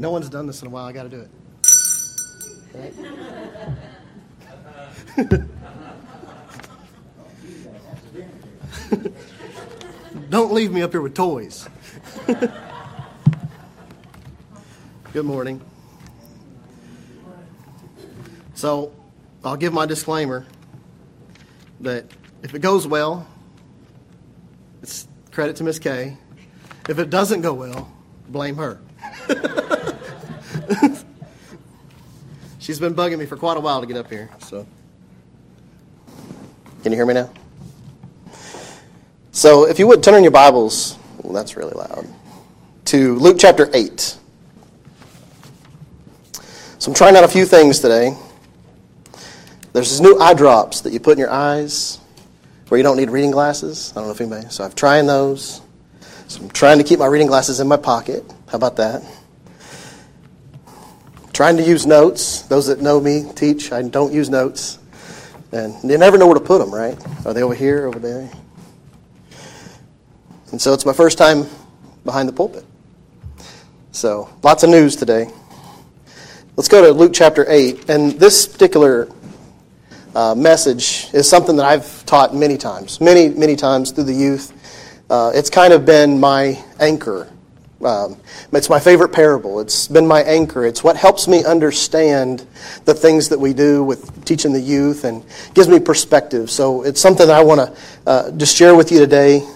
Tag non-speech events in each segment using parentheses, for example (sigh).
No one's done this in a while. I got to do it. Don't leave me up here with toys. Good morning. So, I'll give my disclaimer that if it goes well, it's credit to Miss Kay. If it doesn't go well, blame her. (laughs) She's been bugging me for quite a while to get up here, so. Can you hear me now? So, if you would turn in your Bibles, well, that's really loud, to Luke chapter 8. So, I'm trying out a few things today. There's these new eye drops that you put in your eyes where you don't need reading glasses. I don't know if anybody, so I'm trying those. So, I'm trying to keep my reading glasses in my pocket. How about that? Trying to use notes. Those that know me teach, I don't use notes. And you never know where to put them, right? Are they over here, over there? And so it's my first time behind the pulpit. So lots of news today. Let's go to Luke chapter 8. And this particular uh, message is something that I've taught many times, many, many times through the youth. Uh, it's kind of been my anchor. Um, it's my favorite parable. It's been my anchor. It's what helps me understand the things that we do with teaching the youth and gives me perspective. So it's something I want to uh, just share with you today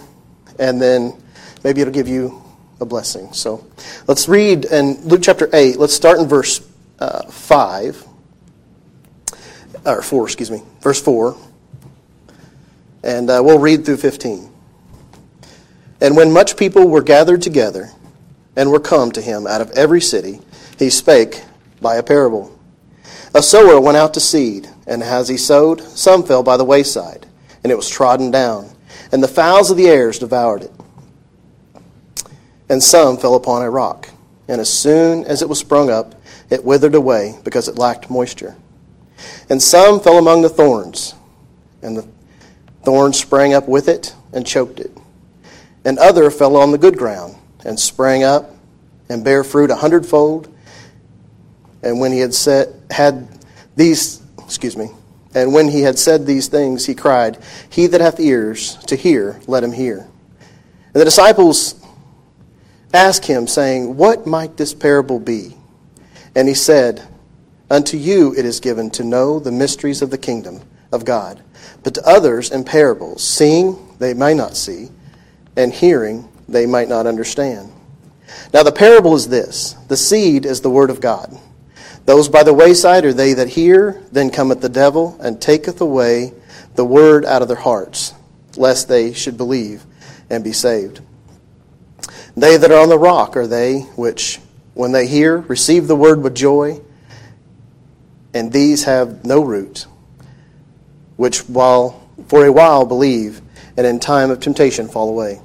and then maybe it'll give you a blessing. So let's read in Luke chapter 8. Let's start in verse uh, 5, or 4, excuse me, verse 4. And uh, we'll read through 15. And when much people were gathered together and were come to him out of every city, he spake by a parable. A sower went out to seed, and as he sowed, some fell by the wayside, and it was trodden down and the fowls of the airs devoured it. And some fell upon a rock, and as soon as it was sprung up, it withered away because it lacked moisture. And some fell among the thorns, and the thorns sprang up with it and choked it. And other fell on the good ground, and sprang up and bear fruit a hundredfold. And when he had set had these, excuse me, and when he had said these things, he cried, He that hath ears to hear, let him hear. And the disciples asked him, saying, What might this parable be? And he said, Unto you it is given to know the mysteries of the kingdom of God, but to others in parables, seeing they may not see, and hearing they might not understand. Now the parable is this the seed is the word of God. Those by the wayside are they that hear, then cometh the devil, and taketh away the word out of their hearts, lest they should believe and be saved. They that are on the rock are they which, when they hear, receive the word with joy, and these have no root, which while for a while believe, and in time of temptation fall away.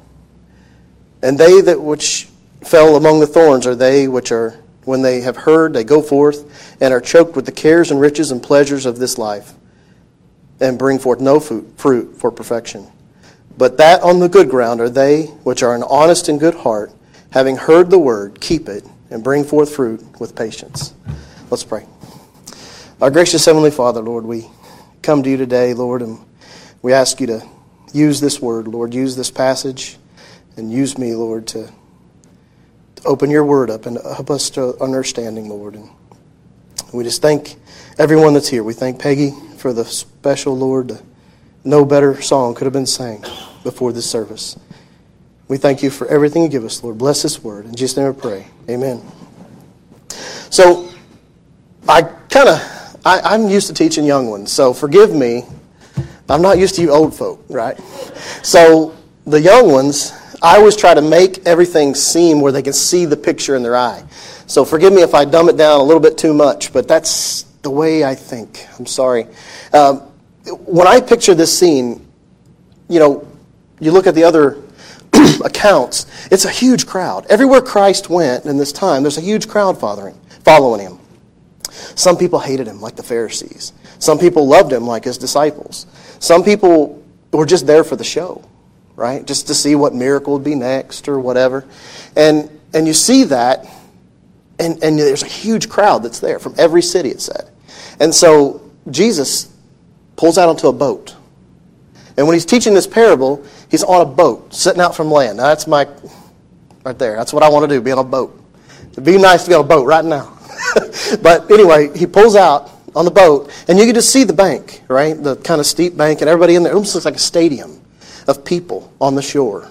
And they that which fell among the thorns are they which are when they have heard, they go forth and are choked with the cares and riches and pleasures of this life, and bring forth no fruit for perfection. But that on the good ground are they which are an honest and good heart, having heard the word, keep it, and bring forth fruit with patience. Let's pray. Our gracious Heavenly Father, Lord, we come to you today, Lord, and we ask you to use this word, Lord, use this passage, and use me, Lord, to open your word up and help us to understanding, Lord. And we just thank everyone that's here. We thank Peggy for the special, Lord. No better song could have been sang before this service. We thank you for everything you give us, Lord. Bless this word. In Jesus' name I pray. Amen. So, I kind of, I'm used to teaching young ones, so forgive me. I'm not used to you old folk, right? So, the young ones, I always try to make everything seem where they can see the picture in their eye. So forgive me if I dumb it down a little bit too much, but that's the way I think. I'm sorry. Um, when I picture this scene, you know, you look at the other (clears throat) accounts, it's a huge crowd. Everywhere Christ went in this time, there's a huge crowd following, following him. Some people hated him, like the Pharisees. Some people loved him, like his disciples. Some people were just there for the show right? Just to see what miracle would be next or whatever. And, and you see that And, and there's a huge crowd that's there from every city, it said. And so Jesus pulls out onto a boat. And when he's teaching this parable, he's on a boat, sitting out from land. Now, that's my, right there. That's what I want to do, be on a boat. It'd be nice to be on a boat right now. (laughs) but anyway, he pulls out on the boat, and you can just see the bank, right? The kind of steep bank, and everybody in there. It almost looks like a stadium of people on the shore.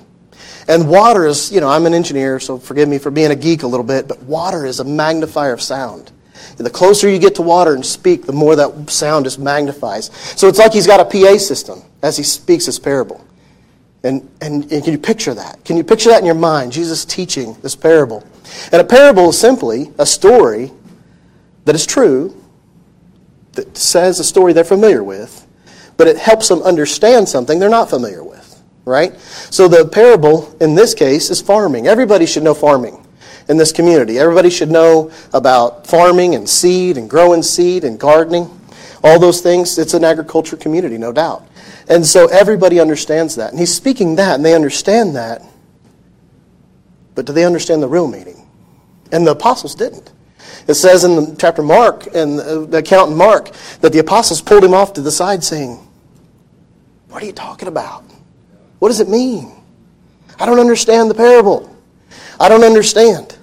And water is, you know, I'm an engineer, so forgive me for being a geek a little bit, but water is a magnifier of sound. The closer you get to water and speak, the more that sound just magnifies. So it's like he's got a PA system as he speaks his parable. And, and, and, can you picture that? Can you picture that in your mind? Jesus teaching this parable. And a parable is simply a story that is true, that says a story they're familiar with, but it helps them understand something they're not familiar with, right? So the parable in this case is farming. Everybody should know farming in this community. Everybody should know about farming and seed and growing seed and gardening. All those things. It's an agriculture community, no doubt. And so everybody understands that. And he's speaking that, and they understand that. But do they understand the real meaning? And the apostles didn't. It says in the chapter Mark, and the account in Mark, that the apostles pulled him off to the side saying, What are you talking about? What does it mean? I don't understand the parable. I don't understand.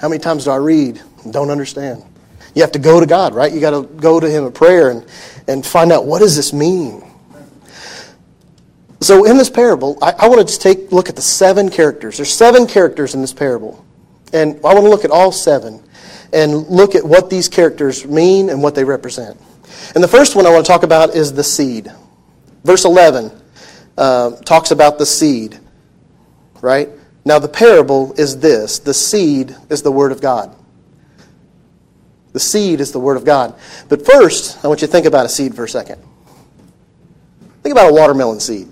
How many times do I read don't understand? You have to go to God, right? You got to go to Him in prayer and, and find out what does this mean. So in this parable, I, I want to take a look at the seven characters. There's seven characters in this parable. And I want to look at all seven and look at what these characters mean and what they represent. And the first one I want to talk about is the seed. Verse 11 uh, talks about the seed right? Now, the parable is this the seed is the Word of God. The seed is the Word of God. But first, I want you to think about a seed for a second. Think about a watermelon seed.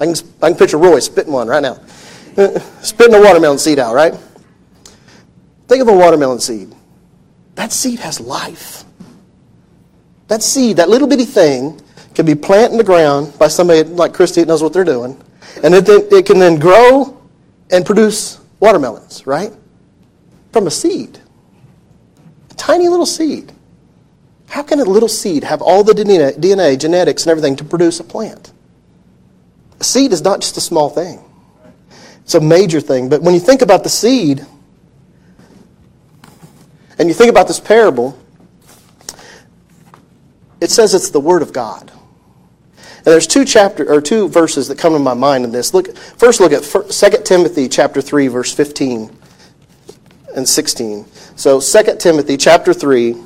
I can, I can picture Roy spitting one right now. (laughs) spitting a watermelon seed out, right? Think of a watermelon seed. That seed has life. That seed, that little bitty thing, can be planted in the ground by somebody like Christy that knows what they're doing and it, it can then grow and produce watermelons, right? From a seed. A tiny little seed. How can a little seed have all the DNA, DNA, genetics, and everything to produce a plant? A seed is not just a small thing, it's a major thing. But when you think about the seed, and you think about this parable, it says it's the Word of God. And there's two chapter or two verses that come to my mind in this. Look, first look at 2 Timothy chapter 3 verse 15 and 16. So 2 Timothy chapter 3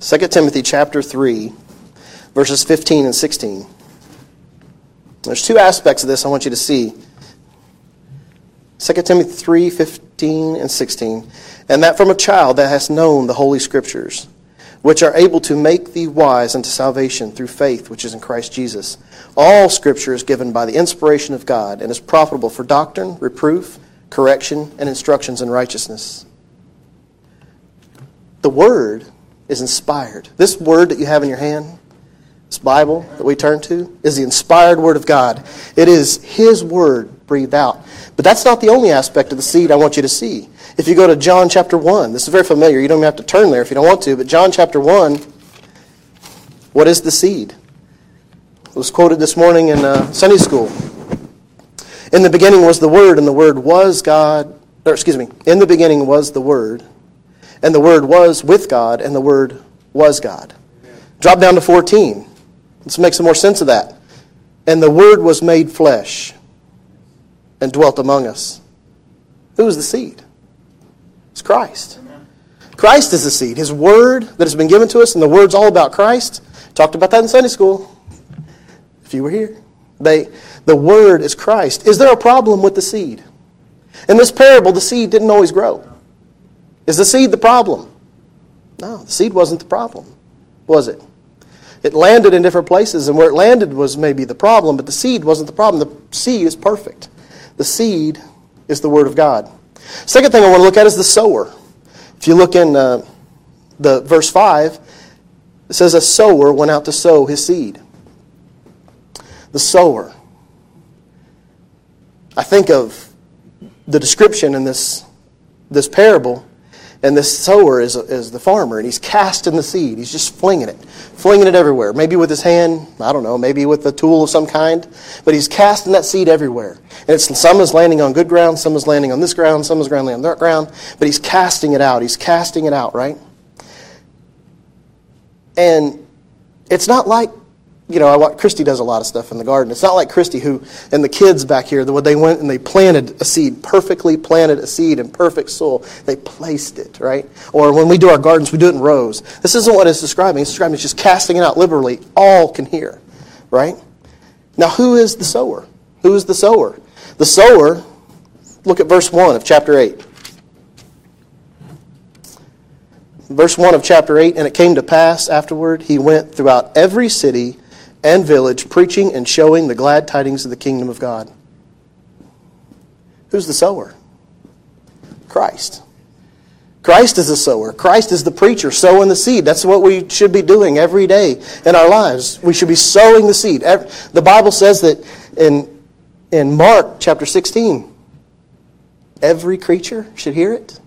2 Timothy chapter 3 verses 15 and 16. There's two aspects of this I want you to see. 2 Timothy 3 15 and 16 and that from a child that has known the Holy Scriptures, which are able to make thee wise unto salvation through faith which is in Christ Jesus. All Scripture is given by the inspiration of God and is profitable for doctrine, reproof, correction, and instructions in righteousness. The Word is inspired. This Word that you have in your hand, this Bible that we turn to, is the inspired Word of God. It is His Word breathed out. But that's not the only aspect of the seed I want you to see. If you go to John chapter 1, this is very familiar. You don't even have to turn there if you don't want to, but John chapter 1, what is the seed? It was quoted this morning in uh, Sunday school. In the beginning was the Word, and the Word was God, or excuse me, in the beginning was the Word, and the Word was with God, and the Word was God. Drop down to 14. Let's make some more sense of that. And the Word was made flesh and dwelt among us. Who is the seed? It's Christ. Christ is the seed. His word that has been given to us, and the word's all about Christ. Talked about that in Sunday school. If you were here. They, the word is Christ. Is there a problem with the seed? In this parable, the seed didn't always grow. Is the seed the problem? No, the seed wasn't the problem, was it? It landed in different places, and where it landed was maybe the problem, but the seed wasn't the problem. The seed is perfect. The seed is the Word of God. Second thing I want to look at is the sower. If you look in uh, the verse 5, it says, A sower went out to sow his seed. the sower. I think of the description in this, this parable, and this sower is, is the farmer, and he's casting the seed. He's just flinging it, flinging it everywhere. Maybe with his hand, I don't know, maybe with a tool of some kind, but he's casting that seed everywhere. And it's, some is landing on good ground, some is landing on this ground, some is landing on that ground, but he's casting it out. He's casting it out, right? And it's not like you know, I Christy does a lot of stuff in the garden. It's not like Christy who and the kids back here. When they went and they planted a seed, perfectly planted a seed in perfect soil, they placed it right. Or when we do our gardens, we do it in rows. This isn't what it's describing. It's describing it's just casting it out liberally. All can hear, right? Now, who is the sower? Who is the sower? The sower. Look at verse one of chapter eight. Verse 1 of chapter 8, and it came to pass afterward, he went throughout every city and village, preaching and showing the glad tidings of the kingdom of God. Who's the sower? Christ. Christ is the sower. Christ is the preacher, sowing the seed. That's what we should be doing every day in our lives. We should be sowing the seed. The Bible says that in, in Mark chapter 16, every creature should hear it.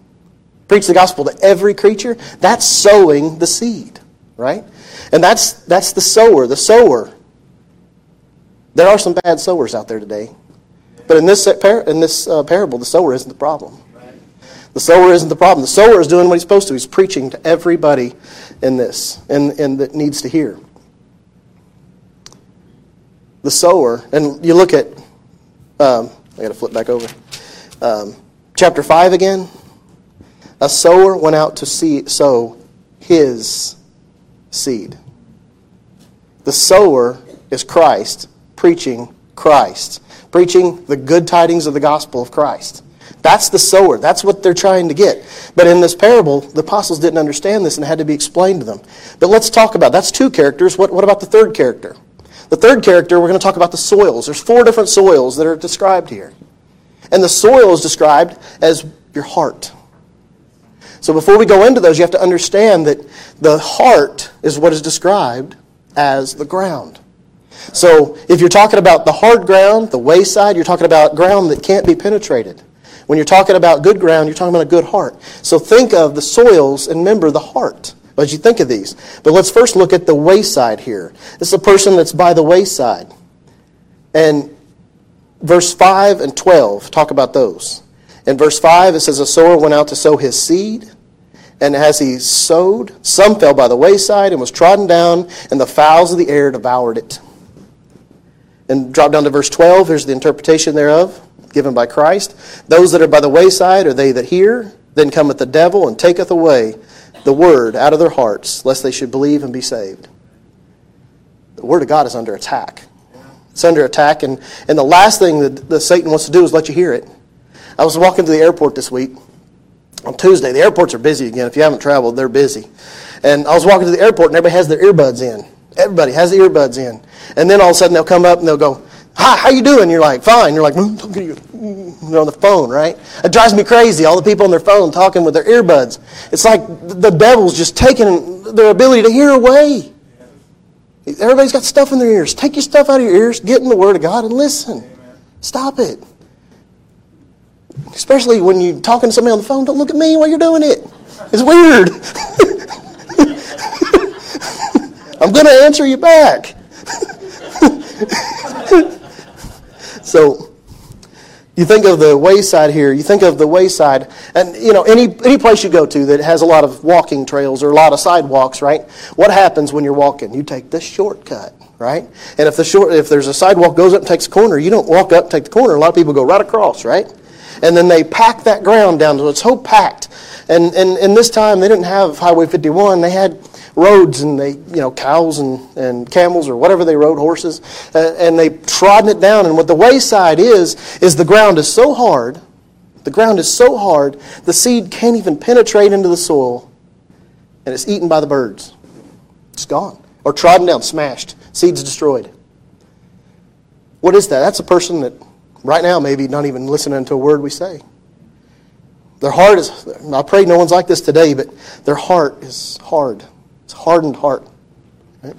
Preach the gospel to every creature. That's sowing the seed, right? And that's, that's the sower, the sower. There are some bad sowers out there today. But in this, in this uh, parable, the sower isn't the problem. The sower isn't the problem. The sower is doing what he's supposed to. He's preaching to everybody in this and, and that needs to hear. The sower, and you look at, um, I got to flip back over. Um, chapter 5 again. A sower went out to see, sow his seed. The sower is Christ, preaching Christ, preaching the good tidings of the gospel of Christ. That's the sower. That's what they're trying to get. But in this parable, the apostles didn't understand this and it had to be explained to them. But let's talk about that's two characters. What, what about the third character? The third character, we're going to talk about the soils. There's four different soils that are described here. And the soil is described as your heart. So before we go into those, you have to understand that the heart is what is described as the ground. So if you're talking about the hard ground, the wayside, you're talking about ground that can't be penetrated. When you're talking about good ground, you're talking about a good heart. So think of the soils and remember the heart as you think of these. But let's first look at the wayside here. This is a person that's by the wayside. And verse 5 and 12 talk about those. In verse 5, it says, A sower went out to sow his seed. And as he sowed, some fell by the wayside and was trodden down, and the fowls of the air devoured it. And drop down to verse 12. Here's the interpretation thereof, given by Christ. Those that are by the wayside are they that hear. Then cometh the devil and taketh away the word out of their hearts, lest they should believe and be saved. The word of God is under attack. It's under attack. And, and the last thing that, that Satan wants to do is let you hear it. I was walking to the airport this week on Tuesday. The airports are busy again. If you haven't traveled, they're busy. And I was walking to the airport, and everybody has their earbuds in. Everybody has the earbuds in. And then all of a sudden they'll come up and they'll go, Hi, how you doing? You're like, fine. You're like, mm, you're on the phone, right? It drives me crazy. All the people on their phone talking with their earbuds. It's like the devil's just taking their ability to hear away. Everybody's got stuff in their ears. Take your stuff out of your ears, get in the Word of God, and listen. Stop it. Especially when you're talking to somebody on the phone, don't look at me while you're doing it. It's weird. (laughs) I'm going to answer you back. (laughs) so, you think of the wayside here, you think of the wayside, and you know, any, any place you go to that has a lot of walking trails or a lot of sidewalks, right? What happens when you're walking? You take the shortcut, right? And if the short if there's a sidewalk goes up and takes a corner, you don't walk up, take the corner. A lot of people go right across, right? And then they pack that ground down so it's so packed. And, and, and this time they didn't have Highway 51. They had roads and they, you know, cows and, and camels or whatever they rode, horses, uh, and they trodden it down. And what the wayside is, is the ground is so hard, the ground is so hard, the seed can't even penetrate into the soil, and it's eaten by the birds. It's gone. Or trodden down, smashed, seeds destroyed. What is that? That's a person that Right now, maybe not even listening to a word we say. Their heart is, I pray no one's like this today, but their heart is hard. It's hardened heart. Right?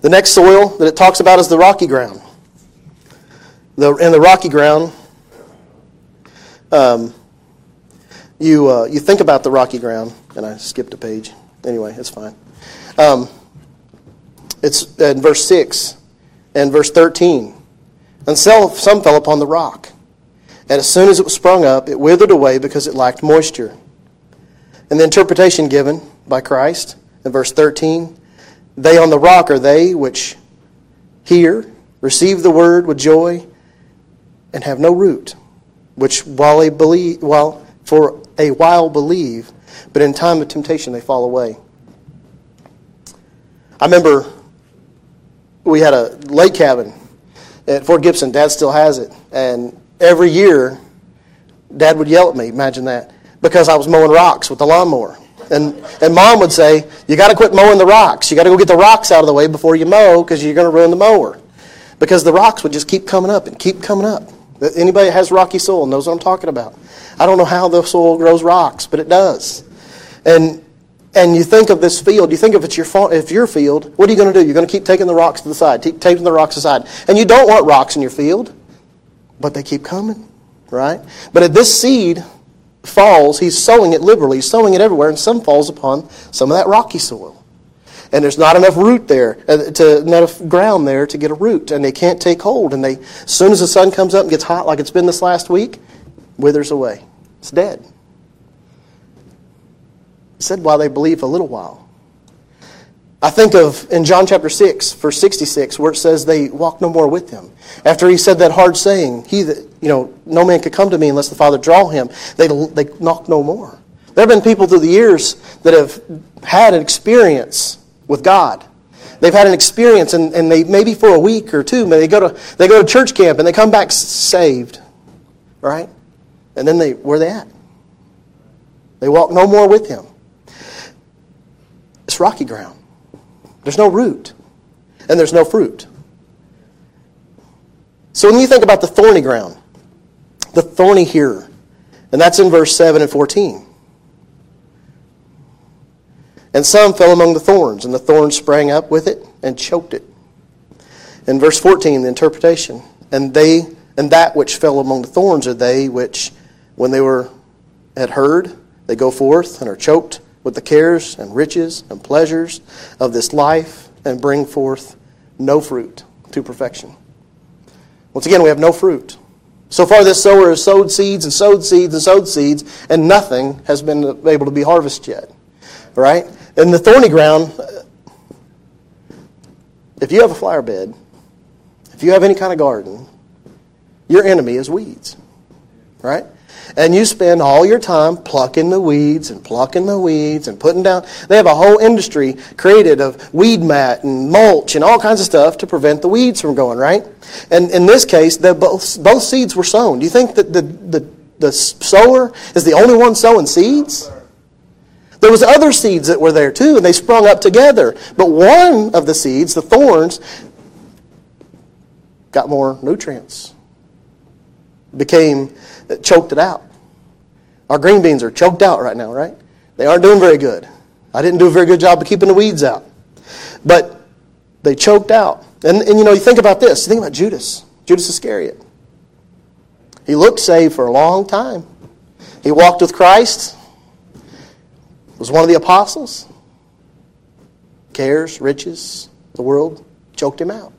The next soil that it talks about is the rocky ground. The, in the rocky ground, um, you, uh, you think about the rocky ground, and I skipped a page. Anyway, it's fine. Um, it's in verse 6 and verse 13. And some fell upon the rock. And as soon as it was sprung up, it withered away because it lacked moisture. And the interpretation given by Christ in verse 13 they on the rock are they which hear, receive the word with joy, and have no root, which while they believe, while for a while believe, but in time of temptation they fall away. I remember we had a lake cabin at Fort Gibson. Dad still has it, and every year, Dad would yell at me. Imagine that because I was mowing rocks with the lawnmower. And, and mom would say, You got to quit mowing the rocks. You got to go get the rocks out of the way before you mow because you're going to ruin the mower. Because the rocks would just keep coming up and keep coming up. Anybody that has rocky soil knows what I'm talking about. I don't know how the soil grows rocks, but it does. And, and you think of this field, you think if it's your, if your field, what are you going to do? You're going to keep taking the rocks to the side, keep taking the rocks aside. And you don't want rocks in your field, but they keep coming, right? But if this seed falls, he's sowing it liberally, he's sowing it everywhere, and some falls upon some of that rocky soil. And there's not enough root there, uh, to, enough ground there to get a root, and they can't take hold. And they, as soon as the sun comes up and gets hot, like it's been this last week, withers away. It's dead. Said, while they believe a little while. I think of in John chapter 6, verse 66, where it says they walk no more with him. After he said that hard saying, he that, you know, no man could come to me unless the Father draw him, they, they knock no more. There have been people through the years that have had an experience with God. They've had an experience, and, and they maybe for a week or two, they go to they go to church camp and they come back saved, right? And then they where they at? They walk no more with him. It's rocky ground. There's no root, and there's no fruit. So when you think about the thorny ground, the thorny here, and that's in verse 7 and 14. And some fell among the thorns, and the thorns sprang up with it and choked it. In verse 14, the interpretation, and they and that which fell among the thorns are they which, when they were had heard, they go forth and are choked with the cares and riches and pleasures of this life and bring forth no fruit to perfection. Once again, we have no fruit. So far, this sower has sowed seeds and sowed seeds and sowed seeds, and nothing has been able to be harvested yet. Right? In the thorny ground, if you have a flower bed, if you have any kind of garden, your enemy is weeds. Right? And you spend all your time plucking the weeds and plucking the weeds and putting down. They have a whole industry created of weed mat and mulch and all kinds of stuff to prevent the weeds from going, right? And in this case, both, both seeds were sown. Do you think that the, the, the sower is the only one sowing seeds? There was other seeds that were there too, and they sprung up together. But one of the seeds, the thorns, got more nutrients. Became choked it out. Our green beans are choked out right now, right? They aren't doing very good. I didn't do a very good job of keeping the weeds out. But they choked out. And, and you know, you think about this. You think about Judas, Judas Iscariot. He looked saved for a long time. He walked with Christ, was one of the apostles. Cares, riches, the world choked him out.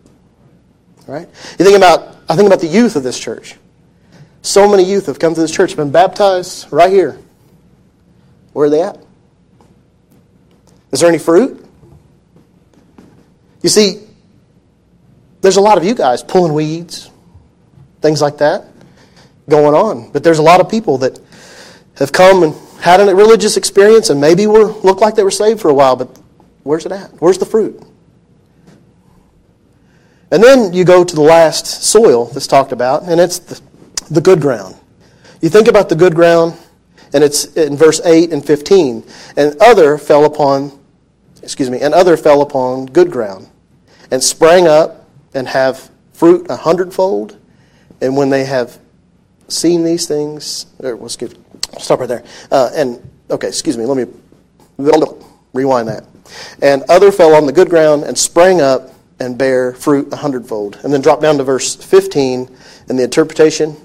Right? You think about, I think about the youth of this church. So many youth have come to this church, been baptized right here. Where are they at? Is there any fruit? You see, there's a lot of you guys pulling weeds, things like that going on. But there's a lot of people that have come and had a religious experience and maybe were looked like they were saved for a while, but where's it at? Where's the fruit? And then you go to the last soil that's talked about, and it's the the good ground. You think about the good ground, and it's in verse 8 and 15. And other fell upon, excuse me, and other fell upon good ground, and sprang up and have fruit a hundredfold. And when they have seen these things, or, well, stop right there. Uh, and, okay, excuse me, let me rewind that. And other fell on the good ground and sprang up and bear fruit a hundredfold. And then drop down to verse 15 and the interpretation.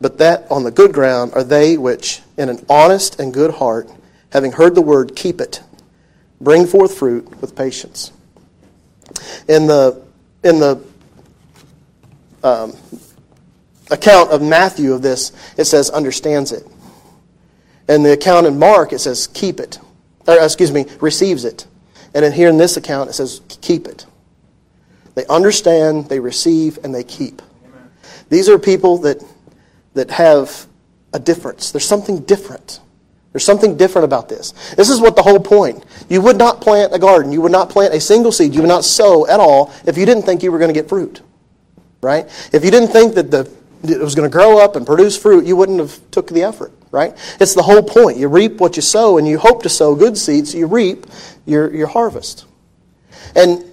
But that on the good ground are they which, in an honest and good heart, having heard the word, keep it, bring forth fruit with patience. In the, in the um, account of Matthew of this, it says understands it. In the account in Mark, it says keep it. Or, excuse me, receives it. And in here in this account, it says keep it. They understand, they receive, and they keep. Amen. These are people that, that have a difference. There's something different. There's something different about this. This is what the whole point. You would not plant a garden. You would not plant a single seed. You would not sow at all if you didn't think you were going to get fruit. Right? If you didn't think that the, it was going to grow up and produce fruit, you wouldn't have took the effort. Right? It's the whole point. You reap what you sow, and you hope to sow good seeds. So you reap your, your harvest. And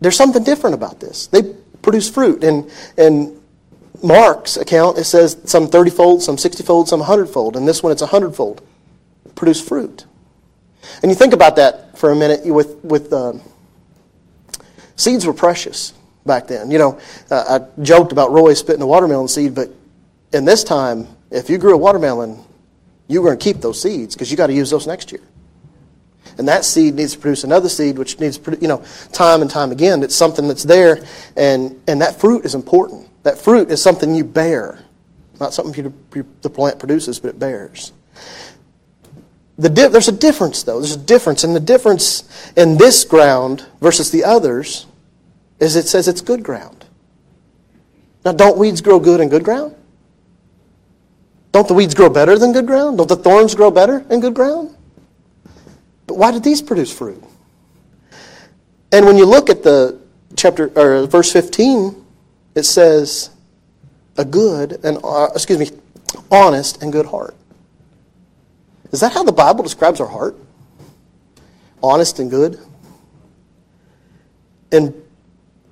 there's something different about this. They produce fruit. And, and Mark's account, it says some 30 fold, some 60 fold, some 100 fold. And this one, it's 100 fold. Produce fruit. And you think about that for a minute with, with um, seeds were precious back then. You know, uh, I joked about Roy spitting a watermelon seed, but in this time, if you grew a watermelon, you were going to keep those seeds because you got to use those next year. And that seed needs to produce another seed, which needs, you know, time and time again. It's something that's there, and, and that fruit is important. That fruit is something you bear, not something the plant produces, but it bears. The di- there's a difference, though. There's a difference, and the difference in this ground versus the others is it says it's good ground. Now, don't weeds grow good in good ground? Don't the weeds grow better than good ground? Don't the thorns grow better in good ground? But why did these produce fruit? And when you look at the chapter or verse 15, it says a good and uh, excuse me, honest and good heart. Is that how the Bible describes our heart? Honest and good? In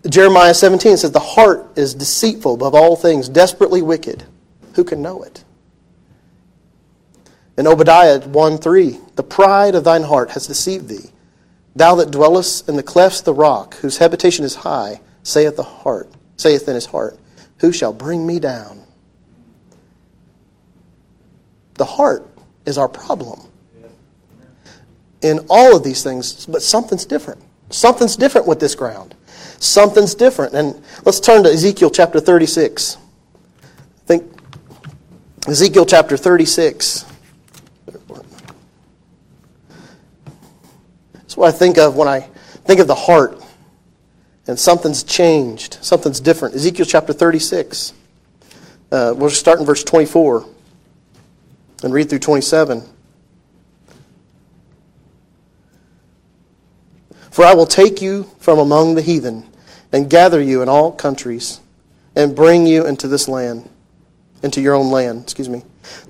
Jeremiah 17 says the heart is deceitful above all things, desperately wicked. Who can know it? In Obadiah 1 3, the pride of thine heart has deceived thee. Thou that dwellest in the clefts of the rock, whose habitation is high, saith the heart, saith in his heart, Who shall bring me down? The heart is our problem. In all of these things, but something's different. Something's different with this ground. Something's different. And let's turn to Ezekiel chapter 36. I think Ezekiel chapter 36. That's what I think of when I think of the heart and something's changed, something's different. Ezekiel chapter 36. Uh, we'll start in verse 24 and read through 27. For I will take you from among the heathen and gather you in all countries and bring you into this land, into your own land, excuse me.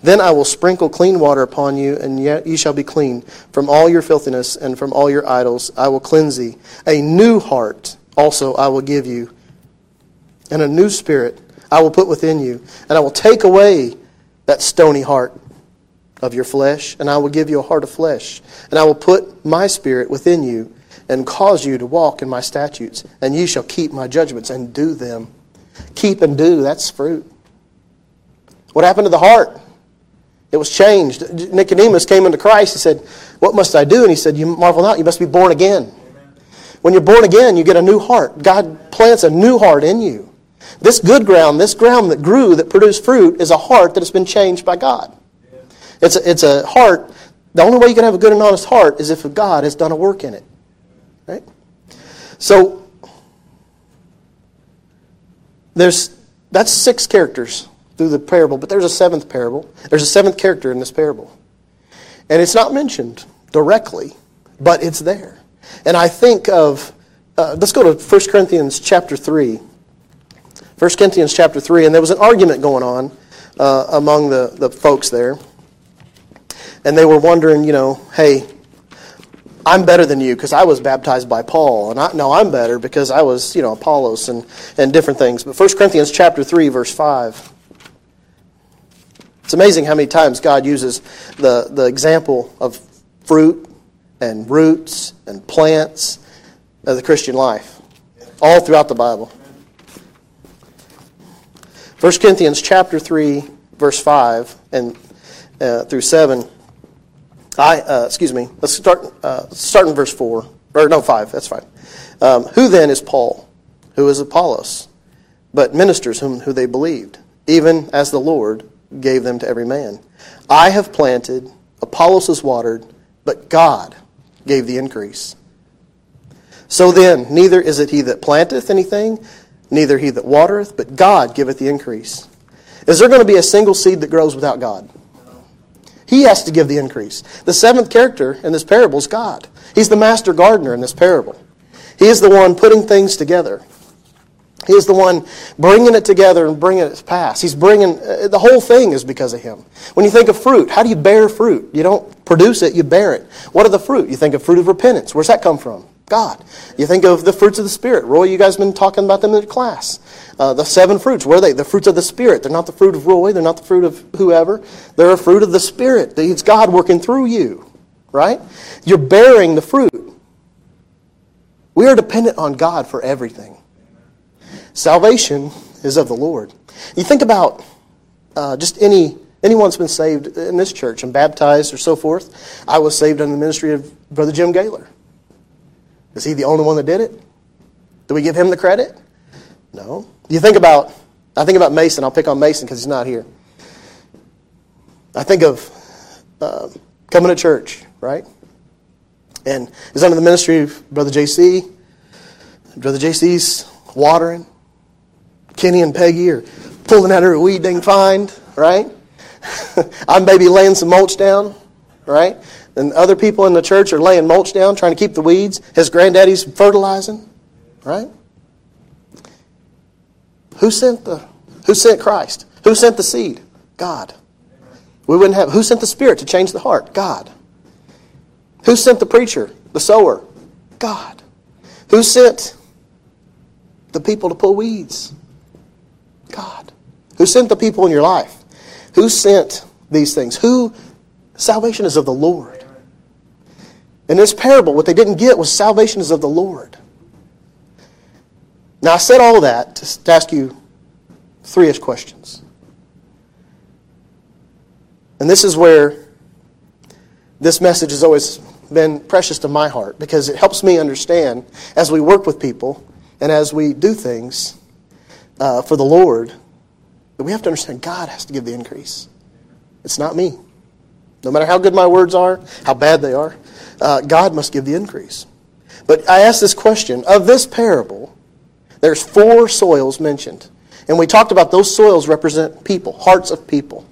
Then I will sprinkle clean water upon you, and yet ye shall be clean. From all your filthiness and from all your idols I will cleanse thee. A new heart also I will give you, and a new spirit I will put within you. And I will take away that stony heart of your flesh, and I will give you a heart of flesh. And I will put my spirit within you, and cause you to walk in my statutes. And ye shall keep my judgments and do them. Keep and do, that's fruit. What happened to the heart? It was changed. Nicodemus came into Christ. He said, What must I do? And he said, You marvel not, you must be born again. When you're born again, you get a new heart. God plants a new heart in you. This good ground, this ground that grew, that produced fruit, is a heart that has been changed by God. It's, a, it's a heart. The only way you can have a good and honest heart is if God has done a work in it. Right? So, there's that's six characters through the parable, but there's a seventh parable. There's a seventh character in this parable. And it's not mentioned directly, but it's there. And I think of, uh, let's go to 1 Corinthians chapter 3. 1 Corinthians chapter 3, and there was an argument going on uh, among the, the folks there. And they were wondering, you know, hey, I'm better than you because I was baptized by Paul, and I, no, I'm better because I was, you know, Apollos and, and different things. But 1 Corinthians chapter 3, verse 5. It's amazing how many times God uses the, the example of fruit and roots and plants of the Christian life, all throughout the Bible. 1 Corinthians chapter 3, verse 5 and uh, through 7. I, uh, excuse me, let's start, uh, start in verse 4. Or no, 5, that's fine. Um, who then is Paul? Who is Apollos? But ministers whom who they believed, even as the Lord gave them to every man. I have planted, Apollos has watered, but God gave the increase. So then, neither is it he that planteth anything, neither he that watereth, but God giveth the increase. Is there going to be a single seed that grows without God? He has to give the increase. The seventh character in this parable is God. He's the master gardener in this parable. He is the one putting things together. He is the one bringing it together and bringing it past. He's bringing, uh, the whole thing is because of him. When you think of fruit, how do you bear fruit? You don't produce it, you bear it. What are the fruit? You think of fruit of repentance. Where's that come from? God. You think of the fruits of the Spirit. Roy, you guys been talking about them in the class. Uh, the seven fruits, where are they? The fruits of the Spirit. They're not the fruit of Roy. They're not the fruit of whoever. They're a fruit of the Spirit. It's God working through you, right? You're bearing the fruit. We are dependent on God for everything. Salvation is of the Lord. You think about uh, just any anyone that's been saved in this church and baptized or so forth. I was saved under the ministry of Brother Jim Gaylor. Is he the only one that did it? Do we give him the credit? No. You think about I think about Mason. I'll pick on Mason because he's not here. I think of uh, coming to church, right? And he's under the ministry of Brother JC. Brother JC's watering. Kenny and Peggy are pulling out every weed they can find, right? (laughs) I'm maybe laying some mulch down, right? And other people in the church are laying mulch down, trying to keep the weeds. His granddaddy's fertilizing, right? Who sent the who sent Christ? Who sent the seed? God. We wouldn't have who sent the Spirit to change the heart? God. Who sent the preacher, the sower? God. Who sent the people to pull weeds? God. Who sent the people in your life? Who sent these things? Who salvation is of the Lord. In this parable, what they didn't get was salvation is of the Lord. Now I said all that to ask you three-ish questions. And this is where this message has always been precious to my heart because it helps me understand as we work with people and as we do things uh, for the Lord, that we have to understand God has to give the increase. It's not me. No matter how good my words are, how bad they are, uh, God must give the increase. But I ask this question of this parable, there's four soils mentioned. And we talked about those soils represent people, hearts of people.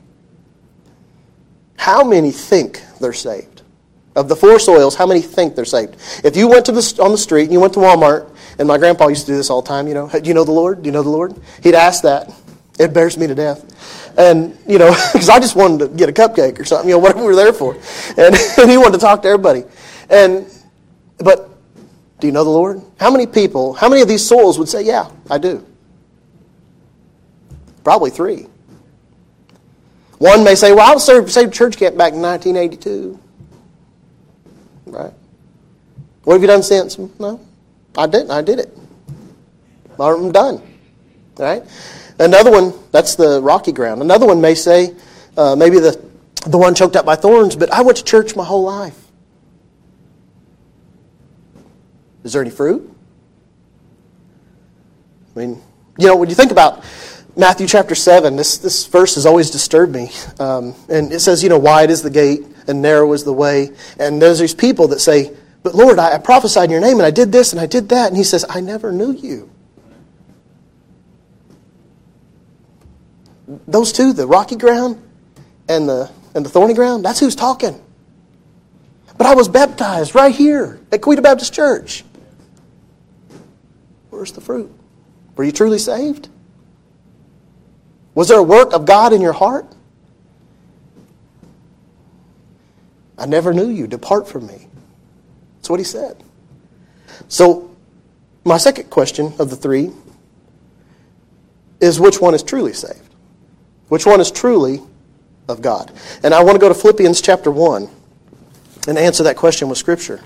How many think they're saved? Of the four soils, how many think they're saved? If you went to the, on the street and you went to Walmart and my grandpa used to do this all the time, you know, do you know the Lord? Do you know the Lord? He'd ask that. It bears me to death. And, you know, (laughs) because I just wanted to get a cupcake or something, you know, (laughs) whatever we were there for. And, (laughs) and he wanted to talk to everybody. And, but, do you know the Lord? How many people, how many of these souls would say, yeah, I do? Probably three. One may say, well, I was saved church camp back in 1982. Right? What have you done since? No. I didn't. I did it. I'm done. Right? Another one, that's the rocky ground. Another one may say, uh, maybe the, the one choked up by thorns, but I went to church my whole life. Is there any fruit? I mean, you know, when you think about Matthew chapter 7, this, this verse has always disturbed me. Um, and it says, you know, wide is the gate and narrow is the way. And there's these people that say, but Lord, I, I prophesied in your name and I did this and I did that. And he says, I never knew you. Those two, the rocky ground and the, and the thorny ground, that's who's talking. But I was baptized right here at Coweta Baptist Church. Where's the fruit? Were you truly saved? Was there a work of God in your heart? I never knew you. Depart from me. That's what he said. So, my second question of the three is which one is truly saved? Which one is truly of God? And I want to go to Philippians chapter 1 and answer that question with Scripture.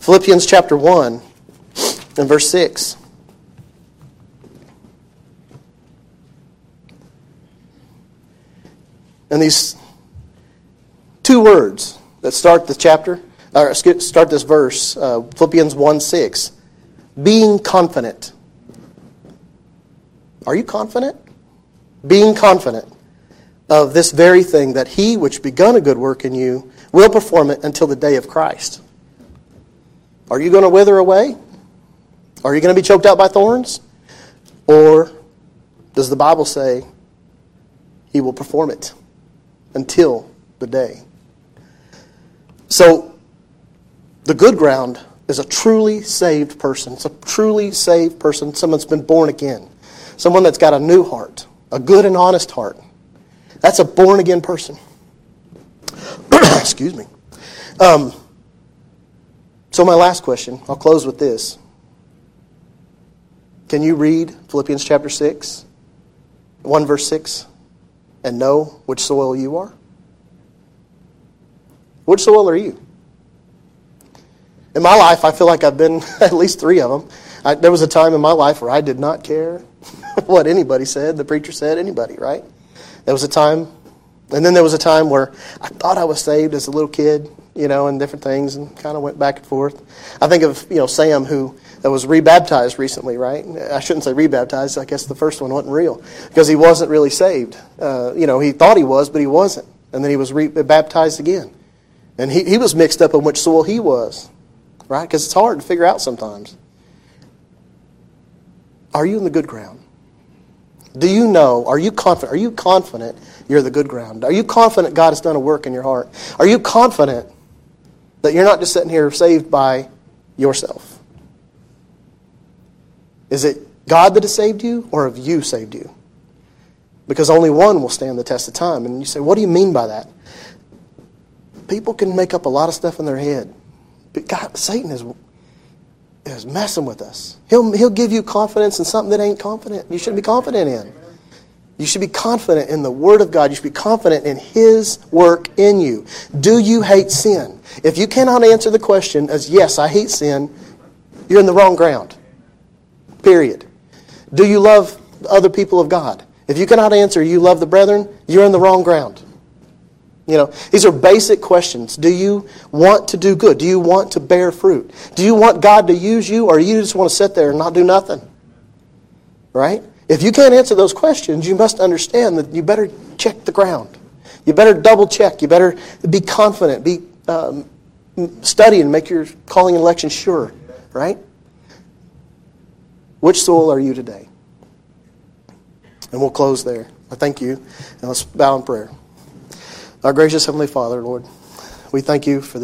Philippians chapter 1 and verse 6. And these two words that start the chapter, or start this verse, uh, Philippians 1 6, being confident. Are you confident? Being confident of this very thing that he which begun a good work in you will perform it until the day of Christ. Are you going to wither away? Are you going to be choked out by thorns? Or does the Bible say he will perform it until the day? So, the good ground is a truly saved person. It's a truly saved person, someone that's been born again, someone that's got a new heart, a good and honest heart. That's a born again person. (clears throat) Excuse me. Um, so, my last question, I'll close with this. Can you read Philippians chapter 6, 1 verse 6, and know which soil you are? Which soil are you? In my life, I feel like I've been (laughs) at least three of them. I, there was a time in my life where I did not care (laughs) what anybody said, the preacher said, anybody, right? There was a time, and then there was a time where I thought I was saved as a little kid, you know, and different things, and kind of went back and forth. I think of, you know, Sam, who that was rebaptized recently, right? I shouldn't say rebaptized. I guess the first one wasn't real because he wasn't really saved. Uh, you know, he thought he was, but he wasn't. And then he was re- baptized again. And he, he was mixed up in which soil he was, right? Because it's hard to figure out sometimes. Are you in the good ground? Do you know? Are you confident? Are you confident you're the good ground? Are you confident God has done a work in your heart? Are you confident that you're not just sitting here saved by yourself? Is it God that has saved you, or have you saved you? Because only one will stand the test of time. And you say, what do you mean by that? People can make up a lot of stuff in their head. But God, Satan is, is messing with us. He'll, he'll give you confidence in something that ain't confident. You shouldn't be confident in. You should be confident in the Word of God. You should be confident in His work in you. Do you hate sin? If you cannot answer the question as, yes, I hate sin, you're in the wrong ground. Period. Do you love other people of God? If you cannot answer, you love the brethren, you're in the wrong ground. You know, these are basic questions. Do you want to do good? Do you want to bear fruit? Do you want God to use you, or you just want to sit there and not do nothing? Right? If you can't answer those questions, you must understand that you better check the ground. You better double check. You better be confident. Be um, study and make your calling and election sure. Right? Which soul are you today? And we'll close there. I thank you. And let's bow in prayer. Our gracious Heavenly Father, Lord, we thank you for this.